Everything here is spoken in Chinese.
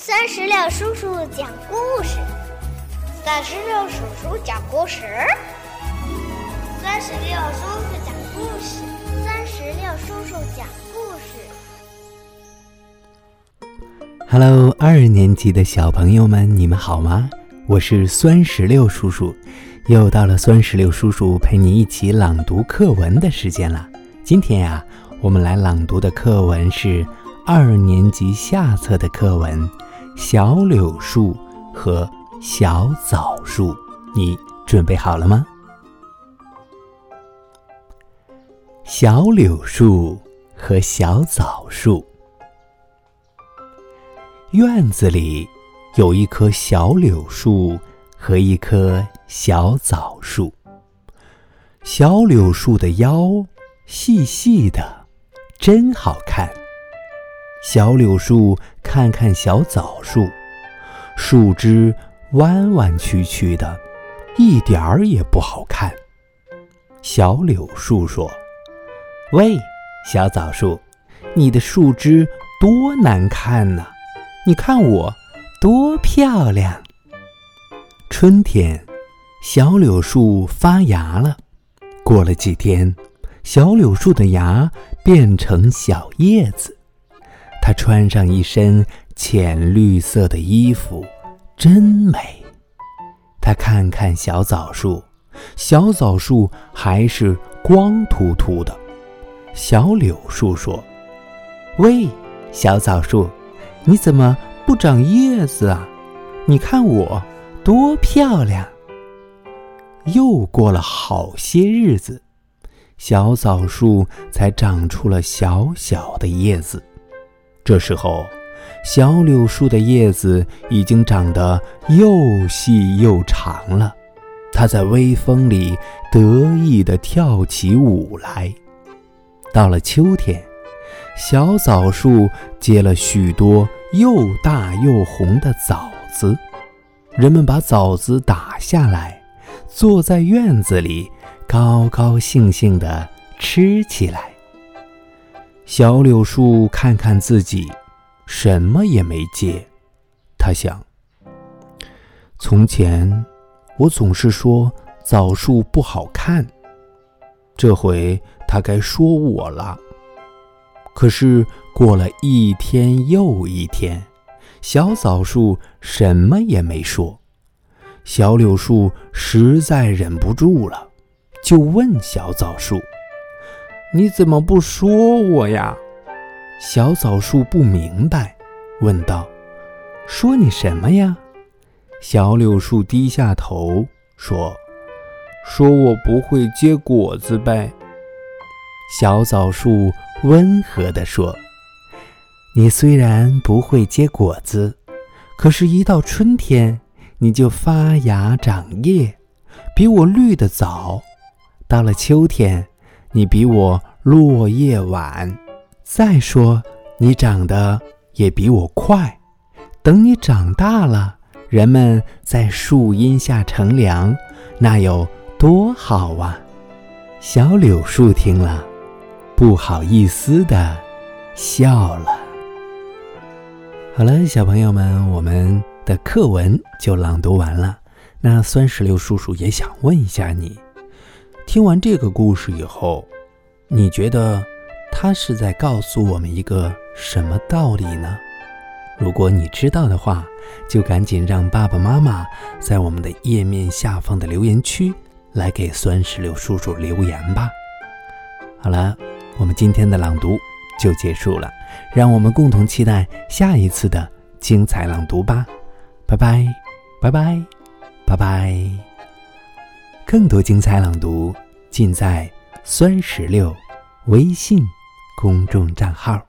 三十六叔叔讲故事，三十六叔叔讲故事，三十六叔叔讲故事，三十六叔叔讲故事。Hello，二年级的小朋友们，你们好吗？我是酸石榴叔叔，又到了酸石榴叔叔陪你一起朗读课文的时间了。今天呀，我们来朗读的课文是二年级下册的课文。小柳树和小枣树，你准备好了吗？小柳树和小枣树，院子里有一棵小柳树和一棵小枣树。小柳树的腰细细的，真好看。小柳树看看小枣树，树枝弯弯曲曲的，一点儿也不好看。小柳树说：“喂，小枣树，你的树枝多难看呢！你看我多漂亮。”春天，小柳树发芽了。过了几天，小柳树的芽变成小叶子。他穿上一身浅绿色的衣服，真美。他看看小枣树，小枣树还是光秃秃的。小柳树说：“喂，小枣树，你怎么不长叶子啊？你看我多漂亮。”又过了好些日子，小枣树才长出了小小的叶子。这时候，小柳树的叶子已经长得又细又长了，它在微风里得意地跳起舞来。到了秋天，小枣树结了许多又大又红的枣子，人们把枣子打下来，坐在院子里，高高兴兴地吃起来。小柳树看看自己，什么也没结。他想：从前我总是说枣树不好看，这回他该说我了。可是过了一天又一天，小枣树什么也没说。小柳树实在忍不住了，就问小枣树。你怎么不说我呀？小枣树不明白，问道：“说你什么呀？”小柳树低下头说：“说我不会结果子呗。”小枣树温和地说：“你虽然不会结果子，可是，一到春天，你就发芽长叶，比我绿得早。到了秋天，你比我落叶晚，再说你长得也比我快。等你长大了，人们在树荫下乘凉，那有多好啊！小柳树听了，不好意思的笑了。好了，小朋友们，我们的课文就朗读完了。那酸石榴叔叔也想问一下你。听完这个故事以后，你觉得他是在告诉我们一个什么道理呢？如果你知道的话，就赶紧让爸爸妈妈在我们的页面下方的留言区来给酸石榴叔叔留言吧。好了，我们今天的朗读就结束了，让我们共同期待下一次的精彩朗读吧。拜拜，拜拜，拜拜。更多精彩朗读尽在酸石榴微信公众账号。